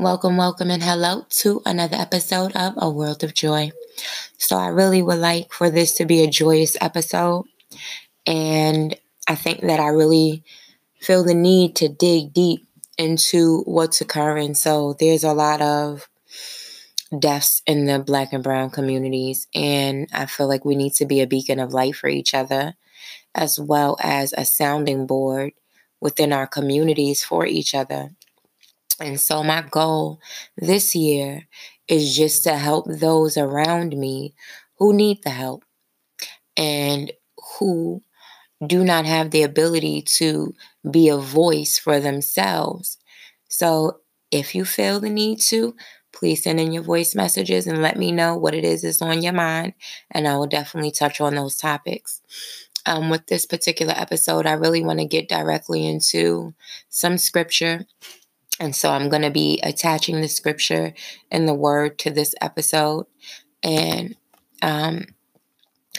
Welcome, welcome, and hello to another episode of A World of Joy. So, I really would like for this to be a joyous episode. And I think that I really feel the need to dig deep into what's occurring. So, there's a lot of deaths in the black and brown communities. And I feel like we need to be a beacon of light for each other, as well as a sounding board within our communities for each other. And so, my goal this year is just to help those around me who need the help and who do not have the ability to be a voice for themselves. So, if you feel the need to, please send in your voice messages and let me know what it is that's on your mind, and I will definitely touch on those topics. Um, with this particular episode, I really want to get directly into some scripture and so I'm going to be attaching the scripture and the word to this episode. And um,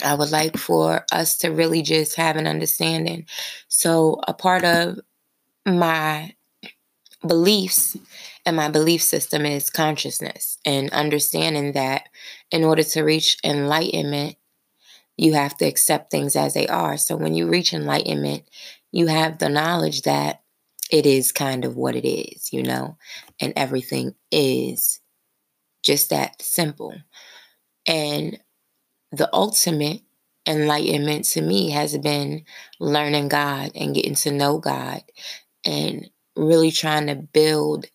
I would like for us to really just have an understanding. So, a part of my beliefs and my belief system is consciousness and understanding that in order to reach enlightenment, you have to accept things as they are. So, when you reach enlightenment, you have the knowledge that it is kind of what it is, you know, and everything is just that simple. And the ultimate enlightenment to me has been learning God and getting to know God and really trying to build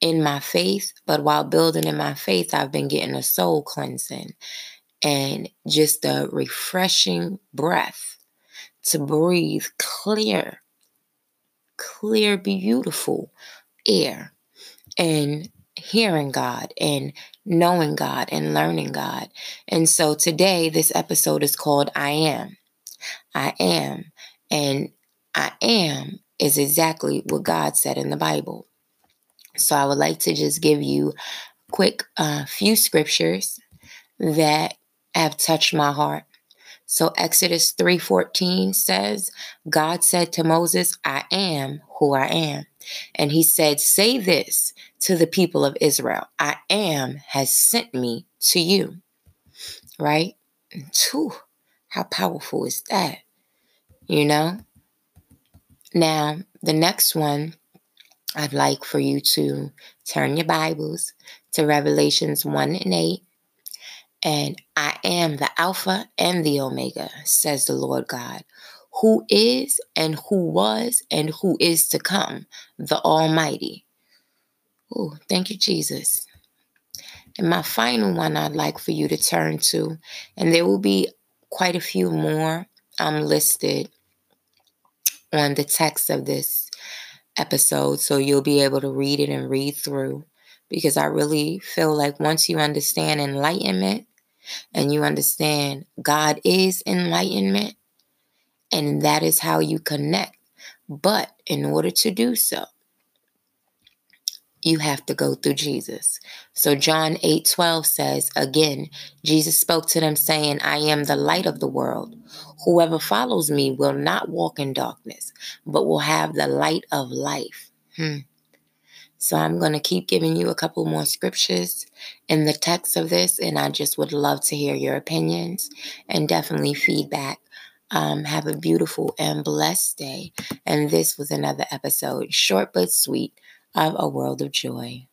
in my faith. But while building in my faith, I've been getting a soul cleansing and just a refreshing breath to breathe clear clear, beautiful air and hearing God and knowing God and learning God. And so today, this episode is called I Am. I Am. And I Am is exactly what God said in the Bible. So I would like to just give you quick uh, few scriptures that have touched my heart. So Exodus 3:14 says, God said to Moses, I am who I am. And he said, Say this to the people of Israel I am has sent me to you. Right? And two, how powerful is that? You know? Now, the next one, I'd like for you to turn your Bibles to Revelations 1 and 8. And I am the Alpha and the Omega, says the Lord God, who is and who was and who is to come, the Almighty. Oh, thank you, Jesus. And my final one I'd like for you to turn to, and there will be quite a few more um, listed on the text of this episode, so you'll be able to read it and read through. Because I really feel like once you understand enlightenment, and you understand God is enlightenment, and that is how you connect. But in order to do so, you have to go through Jesus. So John 8 12 says, Again, Jesus spoke to them, saying, I am the light of the world. Whoever follows me will not walk in darkness, but will have the light of life. Hmm. So I'm going to keep giving you a couple more scriptures in the text of this, and I just would love to hear your opinions and definitely feedback. Um, have a beautiful and blessed day. And this was another episode, short but sweet, of A World of Joy.